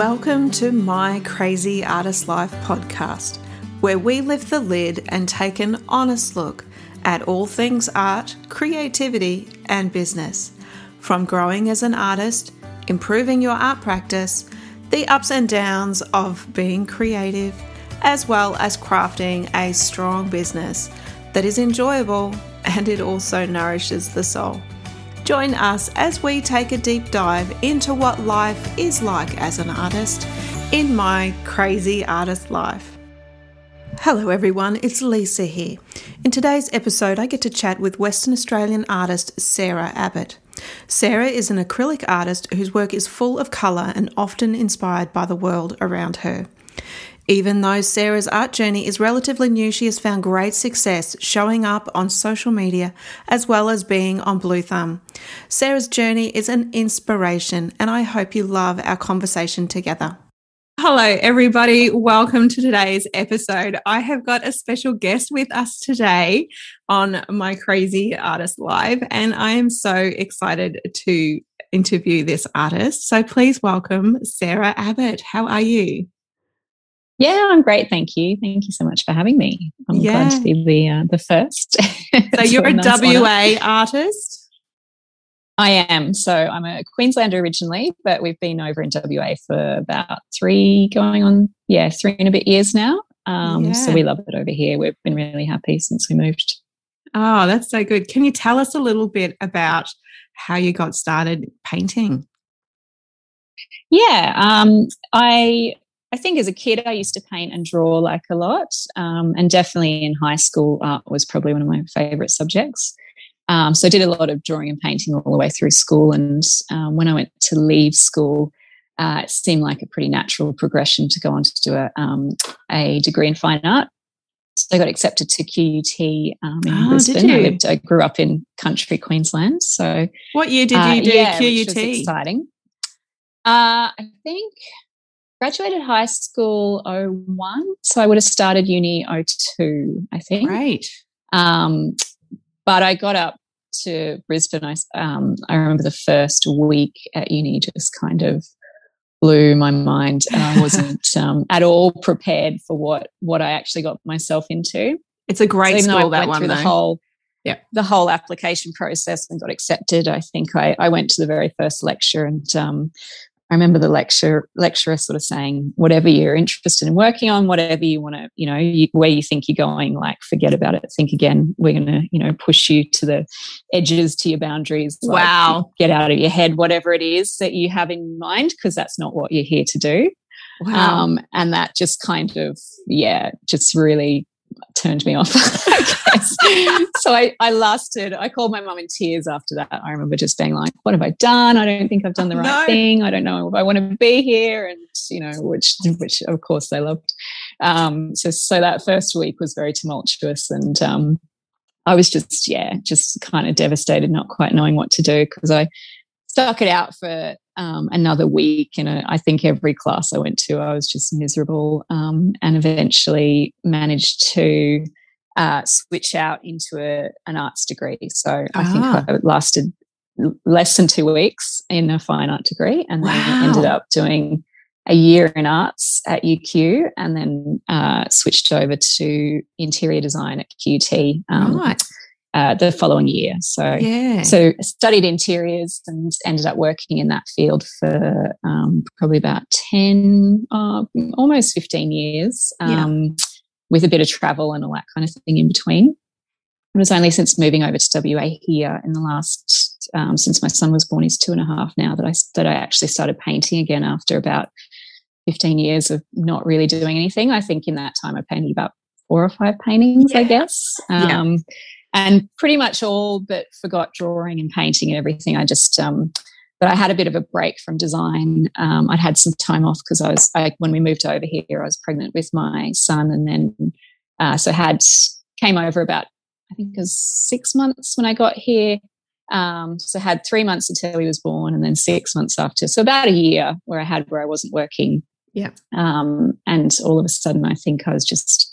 Welcome to my Crazy Artist Life podcast, where we lift the lid and take an honest look at all things art, creativity, and business. From growing as an artist, improving your art practice, the ups and downs of being creative, as well as crafting a strong business that is enjoyable and it also nourishes the soul. Join us as we take a deep dive into what life is like as an artist in my crazy artist life. Hello, everyone, it's Lisa here. In today's episode, I get to chat with Western Australian artist Sarah Abbott. Sarah is an acrylic artist whose work is full of colour and often inspired by the world around her. Even though Sarah's art journey is relatively new, she has found great success showing up on social media as well as being on Bluethumb. Sarah's journey is an inspiration, and I hope you love our conversation together. Hello, everybody. Welcome to today's episode. I have got a special guest with us today on my Crazy Artist Life, and I am so excited to interview this artist. So please welcome Sarah Abbott. How are you? Yeah, I'm great. Thank you. Thank you so much for having me. I'm yeah. glad to be the uh, the first. so you're a nice WA honor. artist. I am. So I'm a Queenslander originally, but we've been over in WA for about three, going on, yeah, three and a bit years now. Um, yeah. So we love it over here. We've been really happy since we moved. Oh, that's so good. Can you tell us a little bit about how you got started painting? Yeah, um, I I think as a kid, I used to paint and draw like a lot. Um, and definitely in high school, art was probably one of my favorite subjects. Um, so I did a lot of drawing and painting all the way through school. And um, when I went to leave school, uh, it seemed like a pretty natural progression to go on to do a, um, a degree in fine art. So I got accepted to QUT um, in oh, Brisbane. I lived, I grew up in country Queensland. So what year did you uh, do yeah, QUT? exciting. Uh, I think graduated high school 01 so i would have started uni 02 i think. Right um, but i got up to brisbane I, um, I remember the first week at uni just kind of blew my mind and i wasn't um, at all prepared for what what i actually got myself into. It's a great so school that one through though. the whole yeah. the whole application process and got accepted i think i, I went to the very first lecture and um, I remember the lecture lecturer sort of saying, whatever you're interested in working on, whatever you want to, you know, you, where you think you're going, like forget about it. Think again. We're going to, you know, push you to the edges, to your boundaries. Like, wow. Get out of your head, whatever it is that you have in mind, because that's not what you're here to do. Wow. Um, and that just kind of, yeah, just really turned me off, I so I, I lasted, I called my mum in tears after that. I remember just being like, what have I done? I don't think I've done the right no. thing. I don't know if I want to be here. And, you know, which, which of course they loved. Um, so, so that first week was very tumultuous and, um, I was just, yeah, just kind of devastated, not quite knowing what to do because I stuck it out for um, another week. And I think every class I went to, I was just miserable um, and eventually managed to uh, switch out into a, an arts degree. So I think ah. I lasted less than two weeks in a fine art degree and then ended up doing a year in arts at UQ and then uh, switched over to interior design at QT. Um, right uh, the following year. So, yeah. so studied interiors and ended up working in that field for um, probably about 10, uh, almost 15 years um, yeah. with a bit of travel and all that kind of thing in between. It was only since moving over to WA here in the last, um, since my son was born, he's two and a half now, that I, that I actually started painting again after about 15 years of not really doing anything. I think in that time I painted about four or five paintings, yeah. I guess. yeah um, and pretty much all but forgot drawing and painting and everything. I just, um, but I had a bit of a break from design. Um, I'd had some time off because I was, I, when we moved over here, I was pregnant with my son, and then uh, so had came over about I think it was six months when I got here. Um, so I had three months until he was born, and then six months after. So about a year where I had where I wasn't working. Yeah. Um, and all of a sudden, I think I was just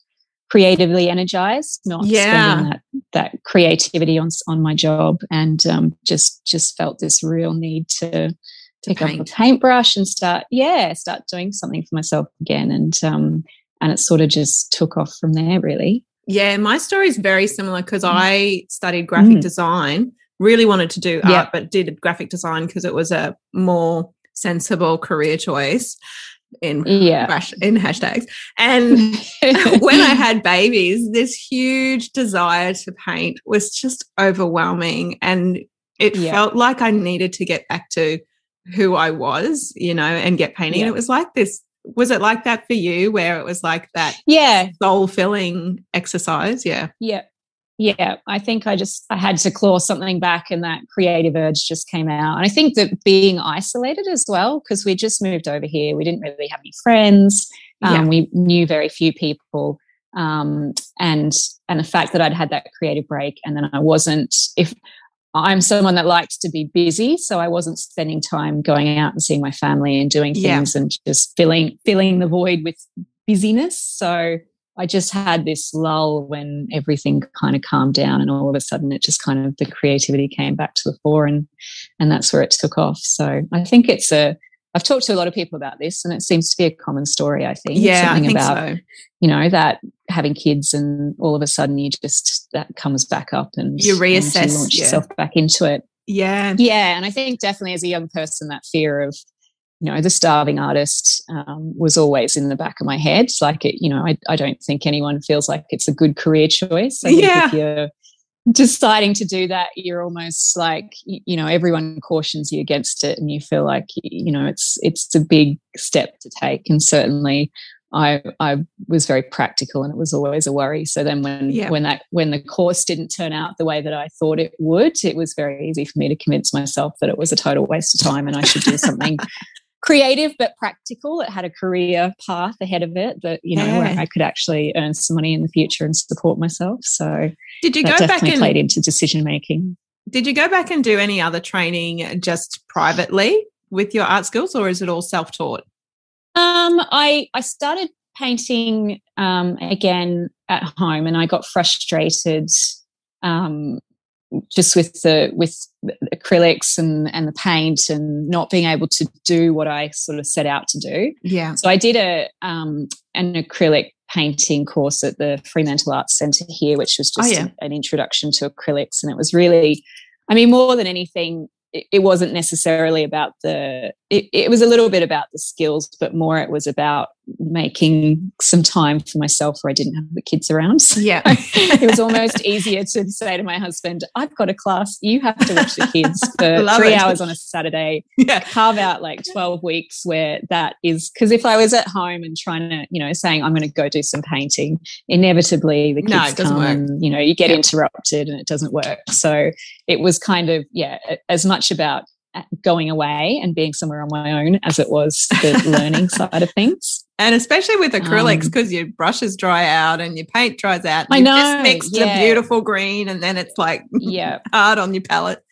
creatively energized, not yeah. spending that that creativity on on my job, and um, just just felt this real need to pick paint. up a paintbrush and start, yeah, start doing something for myself again. And um, and it sort of just took off from there, really. Yeah, my story is very similar because mm. I studied graphic mm. design. Really wanted to do art, but did graphic design because it was a more sensible career choice in yeah. in hashtags. And when I had babies, this huge desire to paint was just overwhelming. And it yeah. felt like I needed to get back to who I was, you know, and get painting. Yeah. And it was like this. Was it like that for you, where it was like that? Yeah, soul filling exercise. Yeah, yeah, yeah. I think I just I had to claw something back, and that creative urge just came out. And I think that being isolated as well, because we just moved over here, we didn't really have any friends. Um, yeah. We knew very few people. Um, and and the fact that I'd had that creative break and then I wasn't if I'm someone that likes to be busy, so I wasn't spending time going out and seeing my family and doing things yeah. and just filling filling the void with busyness. So I just had this lull when everything kind of calmed down, and all of a sudden, it just kind of the creativity came back to the fore, and and that's where it took off. So I think it's a I've talked to a lot of people about this, and it seems to be a common story. I think. Yeah, something I think about so. you know that having kids, and all of a sudden you just that comes back up, and you reassess, and you launch yeah. yourself back into it. Yeah, yeah, and I think definitely as a young person, that fear of you know the starving artist um, was always in the back of my head. Like it, you know, I, I don't think anyone feels like it's a good career choice. I yeah. if you're deciding to do that you're almost like you know everyone cautions you against it and you feel like you know it's it's a big step to take and certainly I I was very practical and it was always a worry so then when yeah. when that when the course didn't turn out the way that I thought it would it was very easy for me to convince myself that it was a total waste of time and I should do something creative but practical. It had a career path ahead of it that you know yeah. where I could actually earn some money in the future and support myself. So did you go back and played into decision making? Did you go back and do any other training just privately with your art skills, or is it all self taught? Um, I I started painting um, again at home, and I got frustrated um, just with the with acrylics and and the paint and not being able to do what I sort of set out to do. Yeah. So I did a um, an acrylic painting course at the Fremantle Arts Centre here, which was oh, just oh, yeah. an introduction to acrylics, and it was really, I mean, more than anything, it, wasn't necessarily about the it, it, was a little bit about the skills but more it was about making some time for myself where i didn't have the kids around. So yeah. it was almost easier to say to my husband i've got a class. You have to watch the kids for three it. hours on a saturday. Yeah. Carve out like 12 weeks where that is. Because if i was at home and trying to you know saying i'm going to go do some painting inevitably the kids no, come and you know you get interrupted and it doesn't work. So it was kind of yeah as much about uh, going away and being somewhere on my own as it was the learning side of things. And especially with acrylics, because um, your brushes dry out and your paint dries out. I know. Just mixed yeah. a beautiful green and then it's like yeah. hard on your palette.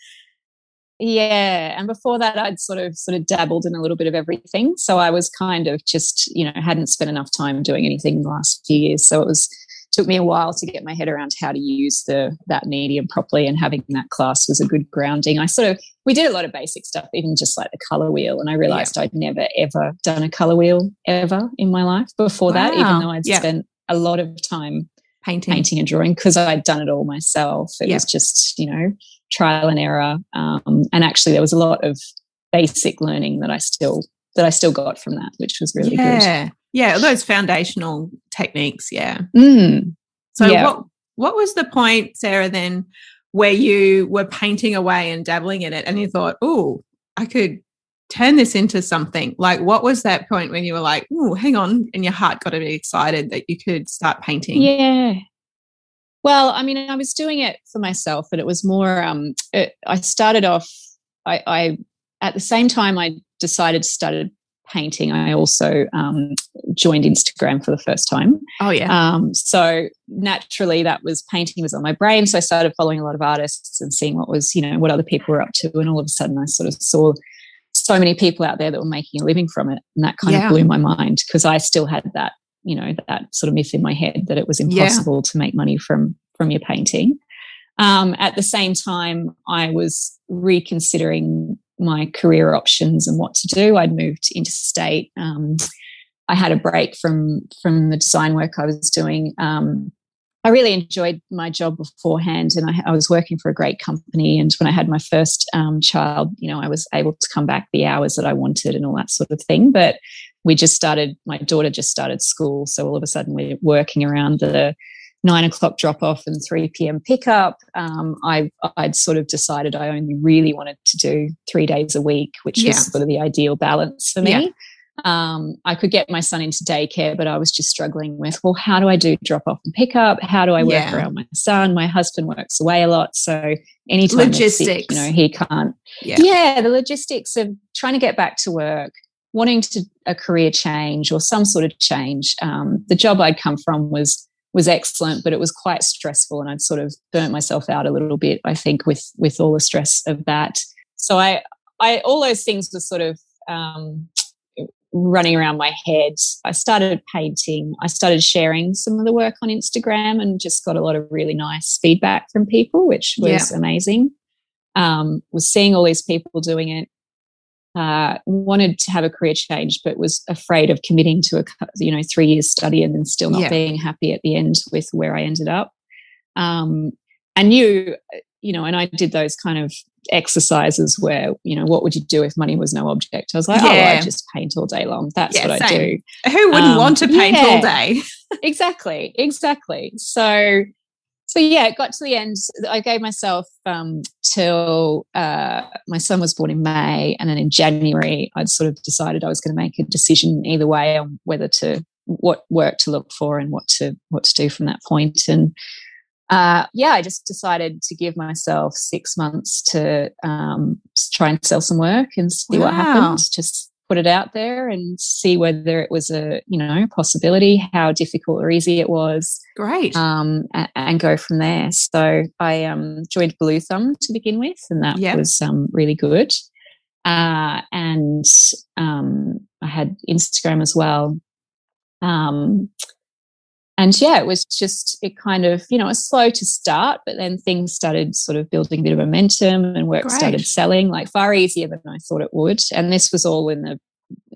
Yeah. And before that I'd sort of sort of dabbled in a little bit of everything. So I was kind of just, you know, hadn't spent enough time doing anything in the last few years. So it was took me a while to get my head around how to use the that medium properly and having that class was a good grounding i sort of we did a lot of basic stuff even just like the color wheel and i realized yeah. i'd never ever done a color wheel ever in my life before wow. that even though i'd yeah. spent a lot of time painting painting and drawing because i'd done it all myself it yeah. was just you know trial and error um, and actually there was a lot of basic learning that i still that i still got from that which was really good yeah, those foundational techniques. Yeah. Mm, so yeah. what what was the point, Sarah? Then where you were painting away and dabbling in it, and you thought, "Oh, I could turn this into something." Like, what was that point when you were like, "Oh, hang on," and your heart got to be excited that you could start painting? Yeah. Well, I mean, I was doing it for myself, but it was more. Um, it, I started off. I, I at the same time I decided to start painting, I also um, joined Instagram for the first time. Oh yeah. Um, so naturally, that was painting was on my brain. So I started following a lot of artists and seeing what was you know what other people were up to, and all of a sudden I sort of saw so many people out there that were making a living from it, and that kind yeah. of blew my mind because I still had that you know that sort of myth in my head that it was impossible yeah. to make money from from your painting. Um, at the same time, I was reconsidering my career options and what to do. I'd moved interstate. Um, I had a break from from the design work I was doing. Um, I really enjoyed my job beforehand, and I, I, was working for a great company. And when I had my first um, child, you know, I was able to come back the hours that I wanted and all that sort of thing. But we just started. My daughter just started school, so all of a sudden we're working around the nine o'clock drop off and 3 p.m. pickup. Um, I, would sort of decided I only really wanted to do three days a week, which yeah. was sort of the ideal balance for me. Yeah. Um, I could get my son into daycare, but I was just struggling with, well, how do I do drop off and pick up? How do I work yeah. around my son? My husband works away a lot. So anytime logistics, sick, you know, he can't. Yeah. yeah, the logistics of trying to get back to work, wanting to a career change or some sort of change. Um, the job I'd come from was was excellent, but it was quite stressful, and I'd sort of burnt myself out a little bit. I think with with all the stress of that. So I, I all those things were sort of um, running around my head. I started painting. I started sharing some of the work on Instagram, and just got a lot of really nice feedback from people, which was yeah. amazing. Um, was seeing all these people doing it uh, wanted to have a career change, but was afraid of committing to a you know three years study and then still not yeah. being happy at the end with where I ended up. Um, I knew, you know, and I did those kind of exercises where you know what would you do if money was no object i was like yeah. oh i just paint all day long that's yeah, what same. i do who wouldn't um, want to paint yeah, all day exactly exactly so so yeah, it got to the end. I gave myself um, till uh, my son was born in May, and then in January, I'd sort of decided I was going to make a decision either way on whether to what work to look for and what to what to do from that point. And uh, yeah, I just decided to give myself six months to um, try and sell some work and see wow. what happens. Just put it out there and see whether it was a you know possibility how difficult or easy it was great. um, and, and, go from there. So i um, joined bluethumb to begin with and that yep. was um, really good. Uh, and um, i had instagram as well. Um, and yeah, it was just, it kind of, you know, was slow to start, but then things started sort of building a bit of momentum and work Great. started selling like far easier than I thought it would. And this was all in the,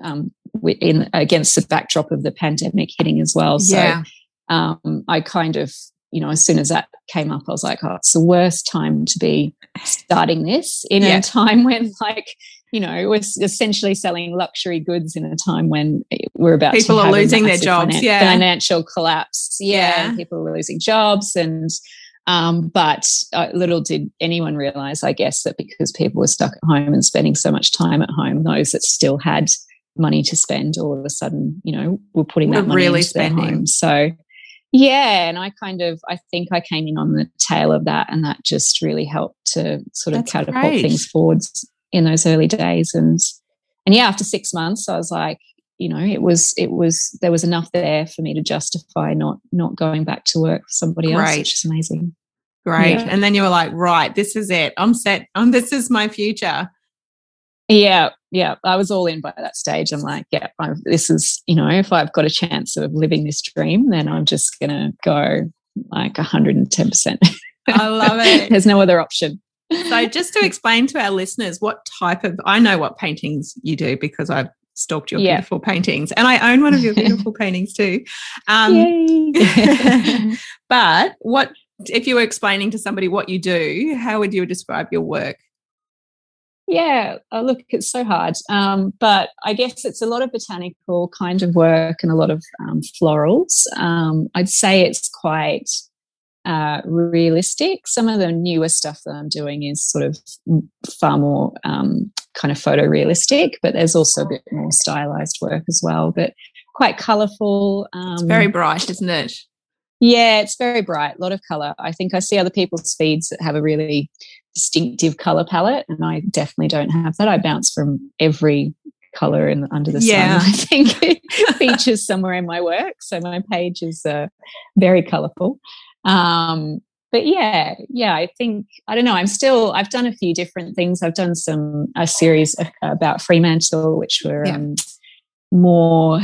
um, in against the backdrop of the pandemic hitting as well. So yeah. um, I kind of, you know, as soon as that came up, I was like, oh, it's the worst time to be starting this in yeah. a time when like you know, we're essentially selling luxury goods in a time when we're about people are losing their jobs, finan- yeah, financial collapse, yeah, yeah. people were losing jobs, and um, but uh, little did anyone realize, I guess, that because people were stuck at home and spending so much time at home, those that still had money to spend, all of a sudden, you know, were putting that money really into their homes. So yeah and i kind of i think i came in on the tail of that and that just really helped to sort of That's catapult great. things forwards in those early days. And and yeah after six months i was like you know it was it was there was enough there for me to justify not not going back to work for somebody else which is amazing. Great. Yeah. and then you were like right this is it. I'm set. Um, this is my future. Yeah. Yeah. I was all in by that stage. I'm like yeah i this is you know if i've got a chance of living this dream then i'm just gonna go like 110% i love it. There's no other option so just to explain to our listeners what type of I know what paintings you do because I've stalked your yeah. beautiful paintings and I own one of your beautiful paintings too. Um, but what if you were explaining to somebody what you do, how would you describe your work? Yeah, oh, look, it's so hard. Um, but I guess it's a lot of botanical kind of work and a lot of um, florals. Um, I'd say it's quite uh, realistic. Some of the newer stuff that I'm doing is sort of far more um, kind of photorealistic, but there's also a bit more stylized work as well, but quite colorful. Um, it's very bright, isn't it? Yeah, it's very bright, a lot of color. I think I see other people's feeds that have a really distinctive color palette, and I definitely don't have that. I bounce from every color in under the yeah. sun. I think it features somewhere in my work. So my page is uh, very colorful. Um, but yeah, yeah, I think I don't know. I'm still. I've done a few different things. I've done some a series about Fremantle, which were yeah. um, more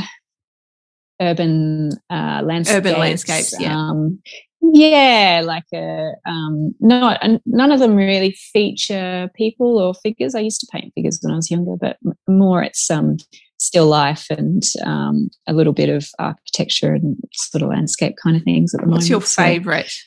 urban uh, landscapes. Urban landscapes, yeah. Um, Yeah, like a um, not none of them really feature people or figures. I used to paint figures when I was younger, but more it's um, still life and um, a little bit of architecture and sort of landscape kind of things at the What's moment. What's your favorite? So,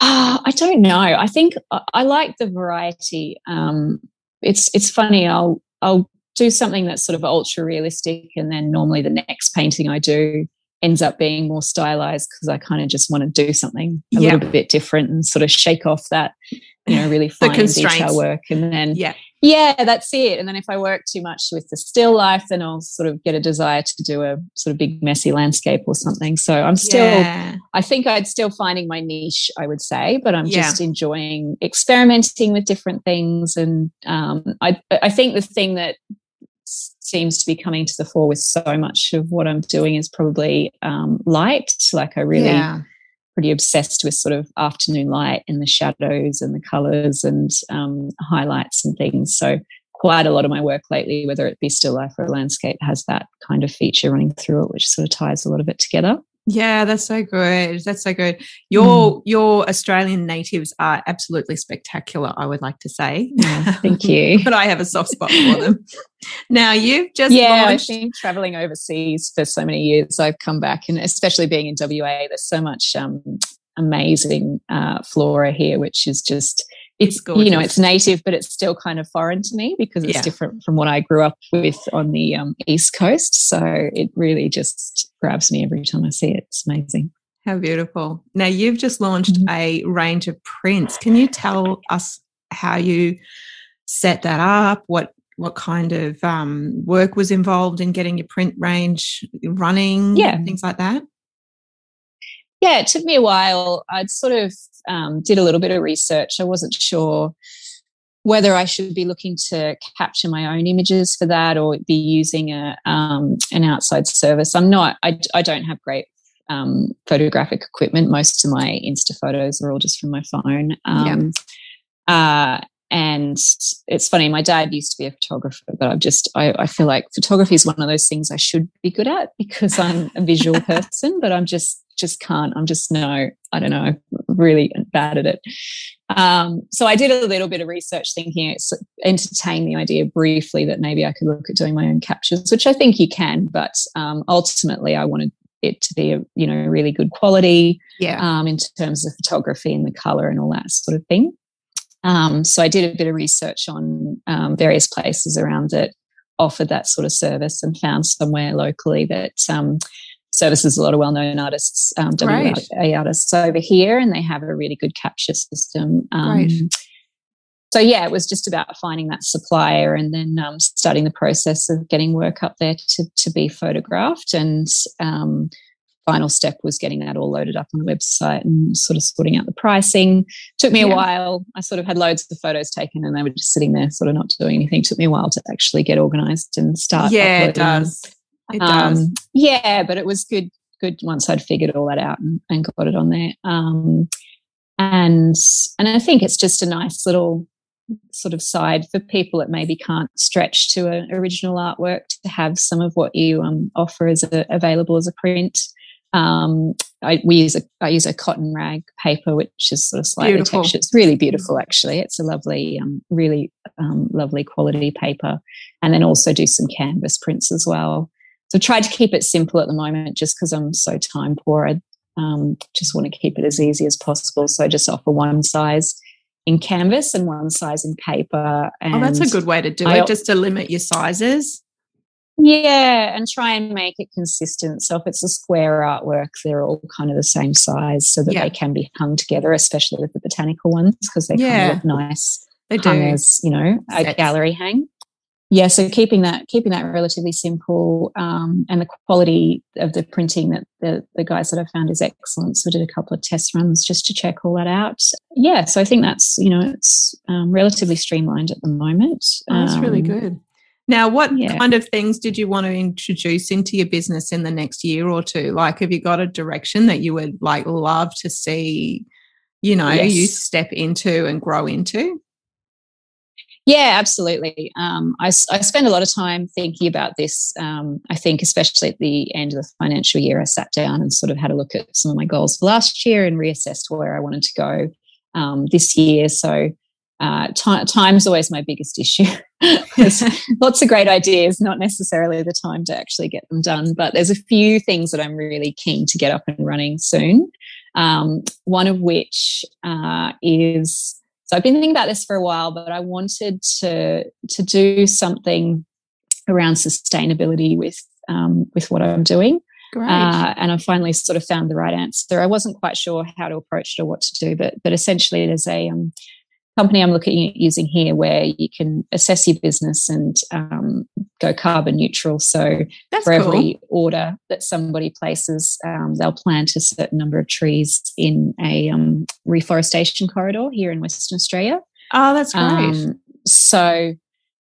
uh, I don't know. I think I, I like the variety. Um, it's it's funny. I'll I'll do something that's sort of ultra realistic, and then normally the next painting I do ends up being more stylized because I kind of just want to do something a yeah. little bit different and sort of shake off that, you know, really fine detail work. And then, yeah, yeah, that's it. And then if I work too much with the still life, then I'll sort of get a desire to do a sort of big messy landscape or something. So I'm still, yeah. I think I'd still finding my niche, I would say, but I'm yeah. just enjoying experimenting with different things. And um, I, I think the thing that seems to be coming to the fore with so much of what I'm doing is probably um, light. Like I really. Yeah pretty obsessed with sort of afternoon light and the shadows and the colors and um, highlights and things. So quite a lot of my work lately, whether it be still life or landscape, has that kind of feature running through it, which sort of ties a lot of it together. Yeah, that's so good. That's so good. Your mm. your Australian natives are absolutely spectacular. I would like to say. Yeah, thank you. but I have a soft spot for them. Now you've just yeah. Launched- I've been traveling overseas for so many years. I've come back, and especially being in WA, there's so much um, amazing uh, flora here, which is just it's Gorgeous. you know it's native but it's still kind of foreign to me because it's yeah. different from what i grew up with on the um, east coast. So it really just grabs me every time i see it. It's amazing. How beautiful. Now you've just launched mm-hmm. a range of prints. Can you tell us how you set that up? What what kind of um, work was involved in getting your print range running yeah. things like that yeah it took me a while i'd sort of um, did a little bit of research. I wasn't sure whether I should be looking to capture my own images for that or be using a um, an outside service. I'm not. I, I don't have great um, photographic equipment. Most of my Insta photos are all just from my phone. Um, yeah. uh, and it's funny, my dad used to be a photographer, but I've just, I, I, feel like photography is one of those things I should be good at because I'm a visual person, but I'm just just can't. I'm just no, I don't know, really bad at it. Um, so I did a little bit of research thinking it's entertained the idea briefly that maybe I could look at doing my own captures, which I think you can, but um, ultimately I wanted it to be a you know really good quality yeah. um, in terms of photography and the color and all that sort of thing. Um, so I did a bit of research on um, various places around that offered that sort of service and found somewhere locally that um, services a lot of well-known artists, um, WA artists over here, and they have a really good capture system. Um, so yeah, it was just about finding that supplier and then um, starting the process of getting work up there to to be photographed. And um, final step was getting that all loaded up on the website and sort of sorting out the pricing. Took me yeah. a while. I sort of had loads of photos taken and they were just sitting there, sort of not doing anything. Took me a while to actually get organized and start. Yeah, it does. It um, does. Yeah, but it was good. Good once I'd figured all that out and, and got it on there. Um, and and I think it's just a nice little sort of side for people that maybe can't stretch to an original artwork to have some of what you um, offer as a, available as a print. Um, I, we use a I use a cotton rag paper, which is sort of slightly beautiful. textured. It's really beautiful, actually. It's a lovely, um, really um, lovely quality paper, and then also do some canvas prints as well. So I tried to keep it simple at the moment, just because I'm so time poor. I um, just want to keep it as easy as possible. So I just offer one size in canvas and one size in paper. And oh, that's a good way to do I, it, just to limit your sizes. Yeah, and try and make it consistent. So if it's a square artwork, they're all kind of the same size so that yeah. they can be hung together, especially with the botanical ones because they yeah. kind of look nice. They do. as, you know, Sets. a gallery hang. Yeah, so keeping that keeping that relatively simple um, and the quality of the printing that the, the guys that I found is excellent. So I did a couple of test runs just to check all that out. Yeah, so I think that's you know it's um, relatively streamlined at the moment. Oh, that's um, really good. Now, what yeah. kind of things did you want to introduce into your business in the next year or two? Like, have you got a direction that you would like love to see, you know, yes. you step into and grow into? Yeah, absolutely. Um, I, I spend a lot of time thinking about this. Um, I think, especially at the end of the financial year, I sat down and sort of had a look at some of my goals for last year and reassessed where I wanted to go um, this year. So, uh, t- time is always my biggest issue. lots of great ideas, not necessarily the time to actually get them done. But there's a few things that I'm really keen to get up and running soon. Um, one of which uh, is so I've been thinking about this for a while, but I wanted to to do something around sustainability with um, with what I'm doing. Uh, and I finally sort of found the right answer. I wasn't quite sure how to approach it or what to do, but but essentially there's a um, company I'm looking at using here where you can assess your business and um, go carbon neutral. So That's for cool. every order that somebody places, um, they'll plant a certain number of trees in a um, reforestation corridor here in Western Australia. Oh, that's great. Um, so,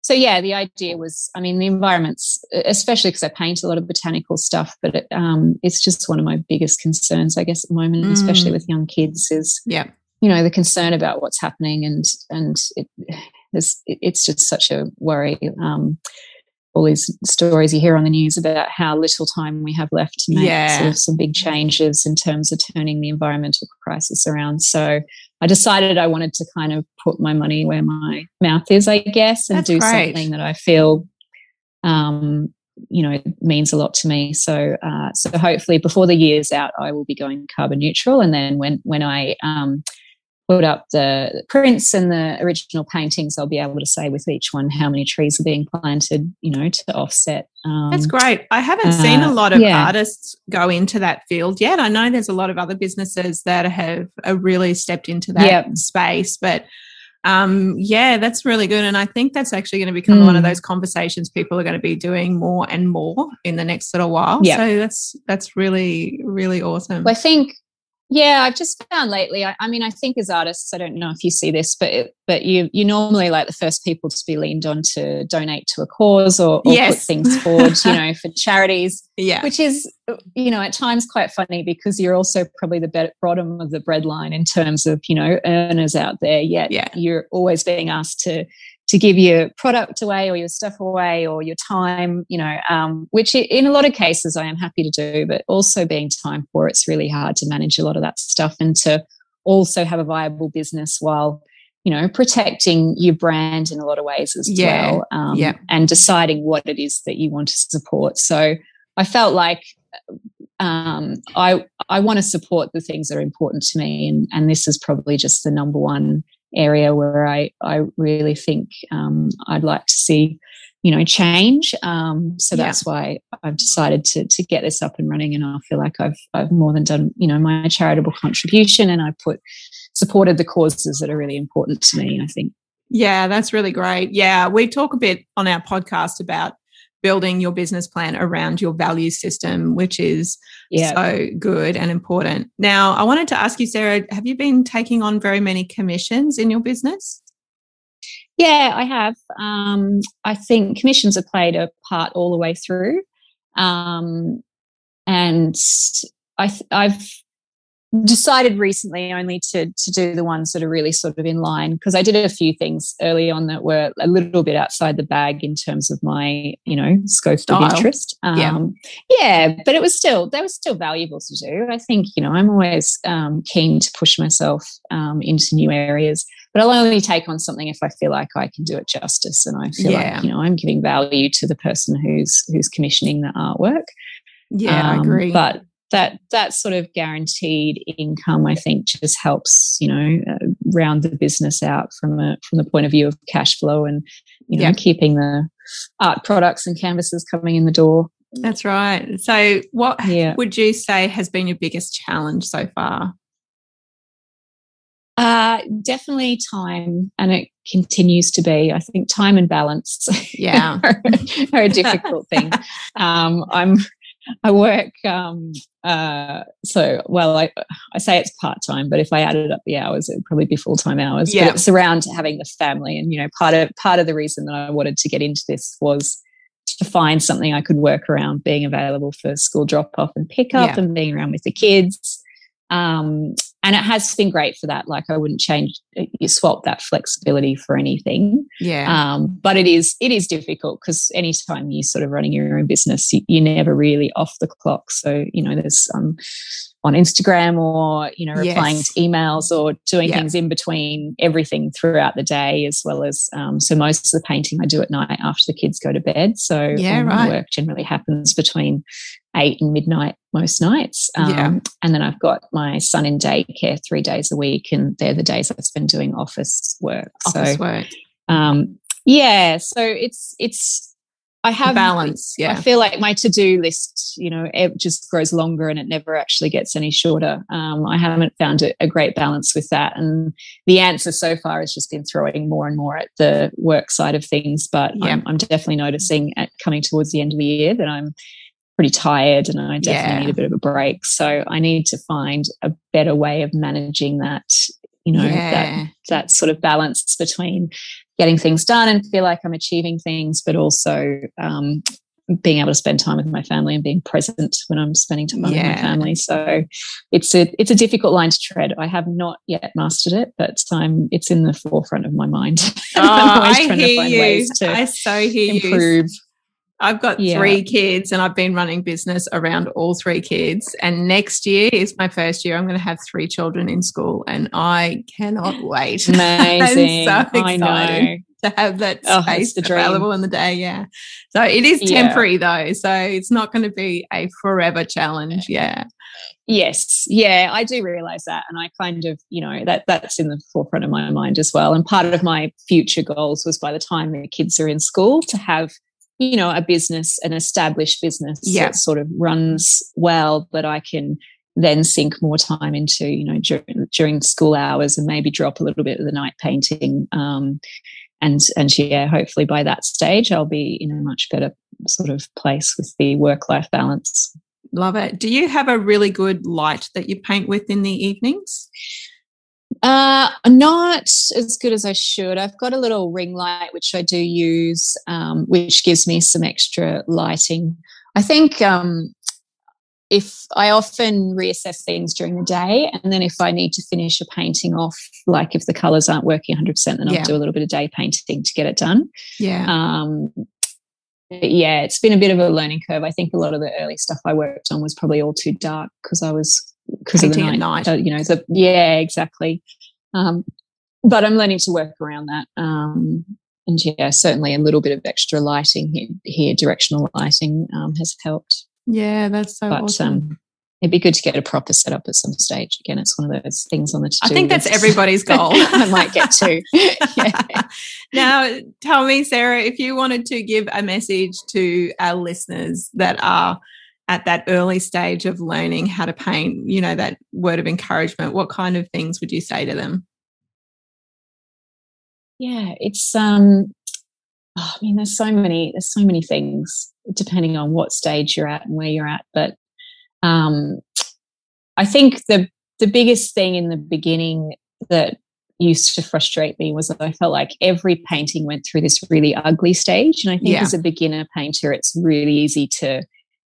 so yeah, the idea was, I mean, the environment's, especially because I paint a lot of botanical stuff, but it, um, it's just one of my biggest concerns, I guess, at the moment, mm. especially with young kids, is yeah you know the concern about what's happening and and it, it's just such a worry um, all these stories you hear on the news about how little time we have left to make yeah. sort of some big changes in terms of turning the environmental crisis around. So I decided I wanted to kind of put my money where my mouth is, I guess, and That's do great. something that I feel um, you know means a lot to me so uh, so hopefully before the year's out i will be going carbon neutral and then when when i um, put up the prints and the original paintings, I'll be able to say with each one how many trees are being planted, you know, to offset. Um, That's great. I haven't uh, seen a lot of yeah. artists go into that field yet. I know there's a lot of other businesses that have uh, really stepped into that yep. space, but um, yeah, that's really good. And I think that's actually going to become mm. one of mm. those conversations people are going to be doing more and more in the next little while. Yep. So that's that's really, really awesome. Well, I think yeah, I've just found lately. I, I, mean, I think as artists, I don't know if you see this, but but you you normally like the first people to be leaned on to donate to a cause or, or yes. put things forward, you know, for charities. Yeah, which is you know at times quite funny because you're also probably the bottom of the bread line in terms of you know earners out there. Yet yeah. you're always being asked to to give your product away or your stuff away or your time, you know, um, which in a lot of cases I am happy to do, but also being time poor, it's really hard to manage a lot of that stuff and to also have a viable business while, you know, protecting your brand in a lot of ways as yeah. well. Um, yeah. And deciding what it is that you want to support. So I felt like um, I I want to support the things that are important to me, and and this is probably just the number one area where I, I really think um, I'd like to see, you know, change. Um, so that's why I've decided to, to get this up and running. And I feel like I've, I've more than done, you know, my charitable contribution and I put supported the causes that are really important to me, I think. Yeah, that's really great. Yeah, we talk a bit on our podcast about building your business plan around your value system, which is so good and important. Now, I wanted to ask you, Sarah, have you been taking on very many commissions in your business? Yeah, I have. Um, I think commissions have played a part all the way through. Um, and I have decided recently only to to do the ones that are really sort of in line because I did a few things early on that were a little bit outside the bag in terms of my you know scope Style. of interest. Um, yeah, yeah, but it was still that was still valuable to do. I think you know I'm always um, keen to push myself um, into new areas, but I'll only take on something if I feel like I can do it justice and I feel yeah. like you know I'm giving value to the person who's who's commissioning the artwork. Yeah, I um, agree. But that that sort of guaranteed income, I think, just helps you know uh, round the business out from a from the point of view of cash flow and you know keeping the art products and canvases coming in the door. That's right. So, what yeah. would you say has been your biggest challenge so far? Uh, definitely time, and it continues to be. I think time and balance, yeah, are, are, a difficult thing. Um, I'm I work um, uh, so well. I I say it's part time, but if I added up the hours, it would probably be full time hours. Yeah. But it's around having the family, and you know, part of part of the reason that I wanted to get into this was to find something I could work around being available for school drop off and pick up, yeah. and being around with the kids. Um, and it has been great for that. Like I wouldn't change, uh, you swap that flexibility for anything. Yeah. Um, but it is it is difficult because anytime you're sort of running your own business, you, you're never really off the clock. So you know, there's um, on Instagram or you know replying yes. to emails or doing yeah. things in between everything throughout the day as well as um, so most of the painting I do at night after the kids go to bed. So yeah, right. work generally happens between eight and midnight most nights. Um, yeah. And then I've got my son in daycare three days a week, and they're the days I've been doing office work. Office so, work. Um, yeah, so it's it's I have balance. Yeah, I feel like my to do list, you know, it just grows longer and it never actually gets any shorter. Um, I haven't found a, a, great balance with that, and the answer so far has just been throwing more and more at the work side of things. But yeah. I'm, I'm definitely noticing at coming towards the end of the year that I'm pretty tired and I definitely yeah. need a bit of a break. So I need to find a better way of managing that, you know, yeah. that that sort of balance between getting things done and feel like I'm achieving things, but also um, being able to spend time with my family and being present when I'm spending time yeah. with my family. So it's a it's a difficult line to tread. I have not yet mastered it, but I'm it's in the forefront of my mind. Oh, I hear you. I so hear improve. you. I've got yeah. three kids and I've been running business around all three kids. And next year is my first year. I'm going to have three children in school and I cannot wait. Amazing. So excited to have that oh, space available in the day. Yeah. So it is temporary yeah. though. So it's not going to be a forever challenge. Yeah. Yes, yeah, I do realize that, and I kind of, you know, that that's in the forefront of my mind as well. And part of my future goals was by the time the kids are in school to have you know a business an established business yeah. that sort of runs well but i can then sink more time into you know during, during school hours and maybe drop a little bit of the night painting um, and and yeah hopefully by that stage i'll be in a much better sort of place with the work life balance. Love it. Do you have a really good light that you paint with in the evenings uh, not as good as I should. I've got a little ring light which I do use, um, which gives me some extra lighting. I think um, if I often reassess things during the day, and then if I need to finish a painting off, like if the colors aren't working 100%, then I'll do a little bit of day painting to get it done. Yeah. Um, yeah, it's been a bit of a learning curve. I think a lot of the early stuff I worked on was probably all too dark because I was because of the night, night. Uh, you know, the, yeah, exactly. Um, but I'm learning to work around that. Um, and yeah, certainly a little bit of extra lighting here, here directional lighting um, has helped. Yeah, that's so but, awesome. Um, it'd be good to get a proper setup at some stage. Again, it's one of those things on the to I think that's everybody's goal. I might get to. yeah. Now, tell me, Sarah, if you wanted to give a message to our listeners that are at that early stage of learning how to paint, you know, that word of encouragement, what kind of things would you say to them? Yeah, it's um oh, I mean there's so many there's so many things depending on what stage you're at and where you're at, but um I think the the biggest thing in the beginning that used to frustrate me was that I felt like every painting went through this really ugly stage. And I think yeah. as a beginner painter, it's really easy to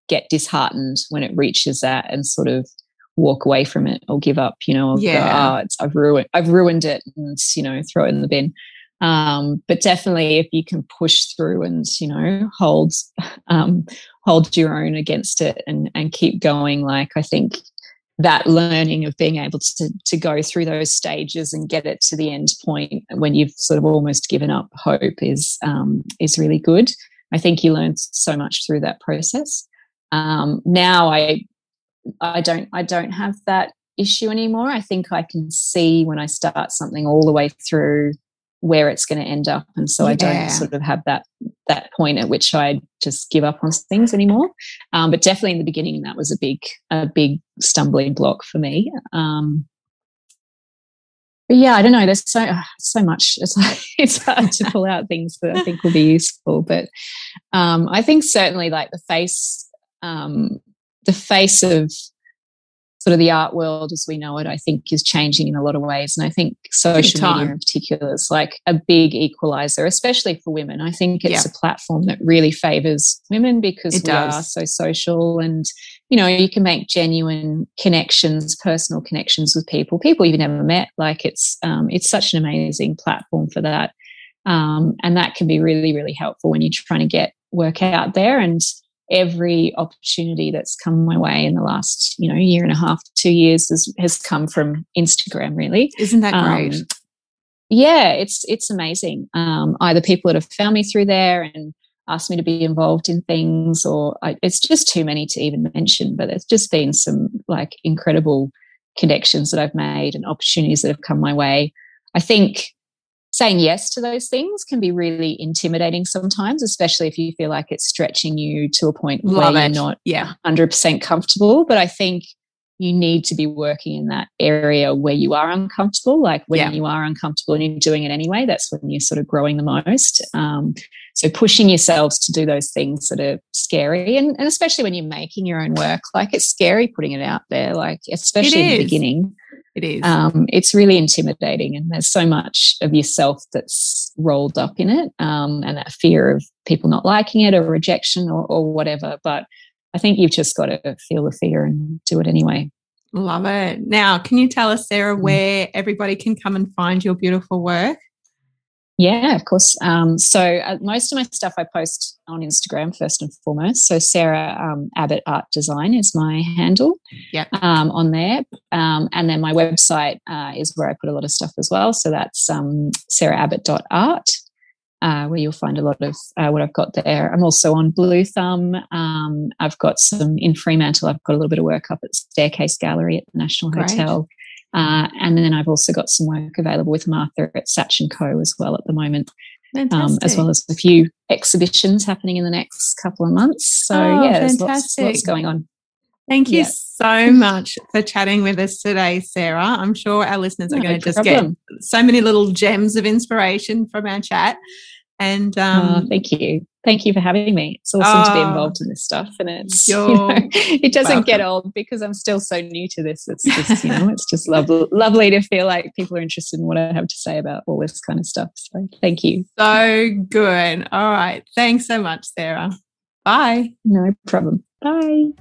get disheartened when it reaches that and sort of walk away from it or give up, you know, yeah. Go, oh, I've ruined, I've ruined it and, you know, throw it in the bin. Um, but definitely if you can push through and, you know, hold, um, hold your own against it and, and keep going. Like, I think that learning of being able to, to go through those stages and get it to the end point when you've sort of almost given up hope is, um, is really good. I think you learn so much through that process. Um, now I I don't I don't have that issue anymore. I think I can see when I start something all the way through where it's going to end up, and so yeah. I don't sort of have that that point at which I just give up on things anymore. Um, but definitely in the beginning, that was a big a big stumbling block for me. Um, but yeah, I don't know. There's so so much. It's like it's hard to pull out things that I think will be useful. But um, I think certainly like the face um, the face of sort of the art world as we know it, I think is changing in a lot of ways. And I think social media in particular is like a big equalizer, especially for women. I think it's yeah. a platform that really favors women because it we does. are so social and you know, you can make genuine connections, personal connections with people, people you've never met. Like it's um, it's such an amazing platform for that, um, and that can be really really helpful when you're trying to get work out there. And every opportunity that's come my way in the last you know year and a half, two years has has come from Instagram. Really, isn't that great? Um, yeah, it's it's amazing. Um, either people that have found me through there and asked me to be involved in things, or I, it's just too many to even mention. But there's just been some like incredible connections that I've made and opportunities that have come my way. I think saying yes to those things can be really intimidating sometimes, especially if you feel like it's stretching you to a point Love where it. you're not yeah. 100% comfortable. But I think you need to be working in that area where you are uncomfortable. Like when yeah. you are uncomfortable and you're doing it anyway, that's when you're sort of growing the most. Um, so pushing yourselves to do those things that are scary, and, and especially when you're making your own work, like it's scary putting it out there. Like especially in the beginning, it is. Um, it's really intimidating, and there's so much of yourself that's rolled up in it, um, and that fear of people not liking it or rejection or, or whatever. But I think you've just got to feel the fear and do it anyway. Love it. Now, can you tell us, Sarah, mm. where everybody can come and find your beautiful work? Yeah, of course. Um, so uh, most of my stuff I post on Instagram first and foremost. So Sarah um, Abbott Art Design is my handle. Yeah. Um, on there, um, and then my website uh, is where I put a lot of stuff as well. So that's um, sarahabbott.art uh, where you'll find a lot of uh, what I've got there. I'm also on Bluethumb. Um, I've got some in Fremantle. I've got a little bit of work up at Staircase Gallery at the National Great. Hotel. Uh, and then I've also got some work available with Martha at Satch and Co as well at the moment, um, as well as a few exhibitions happening in the next couple of months. So oh, yeah, there's lots, lots, going on. Thank you yeah. so much for chatting with us today, Sarah. I'm sure our listeners no, are going to just get so many little gems of inspiration from our chat. And oh, um, oh, thank you. Thank you for having me. It's awesome oh, to be involved in this stuff. And it's, you know, it doesn't welcome. get old because I'm still so new to this. It's just, you know, it's just lovely, lovely to feel like people are interested in what I have to say about all this kind of stuff. So thank you. So good. All right. Thanks so much, Sarah. Bye. No problem. Bye.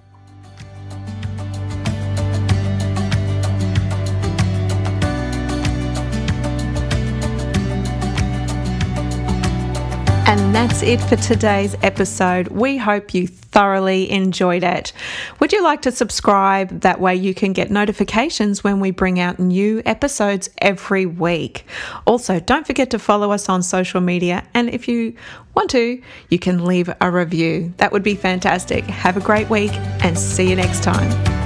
And that's it for today's episode. We hope you thoroughly enjoyed it. Would you like to subscribe? That way you can get notifications when we bring out new episodes every week. Also, don't forget to follow us on social media. And if you want to, you can leave a review. That would be fantastic. Have a great week and see you next time.